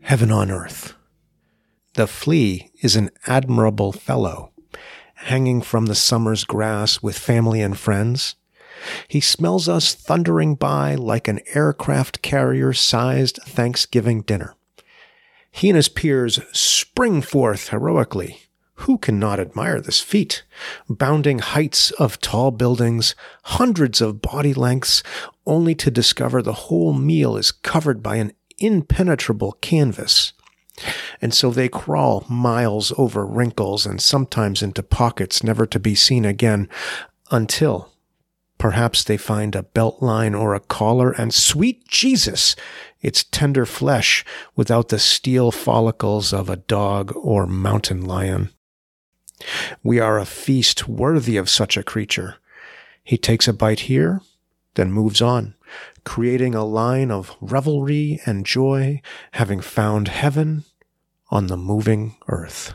heaven on earth. The flea is an admirable fellow, hanging from the summer's grass with family and friends. He smells us thundering by like an aircraft carrier sized Thanksgiving dinner. He and his peers spring forth heroically. Who cannot admire this feat? Bounding heights of tall buildings, hundreds of body lengths, only to discover the whole meal is covered by an impenetrable canvas. And so they crawl miles over wrinkles and sometimes into pockets never to be seen again until perhaps they find a belt line or a collar and sweet Jesus, its tender flesh without the steel follicles of a dog or mountain lion. We are a feast worthy of such a creature. He takes a bite here, then moves on, creating a line of revelry and joy, having found heaven on the moving earth.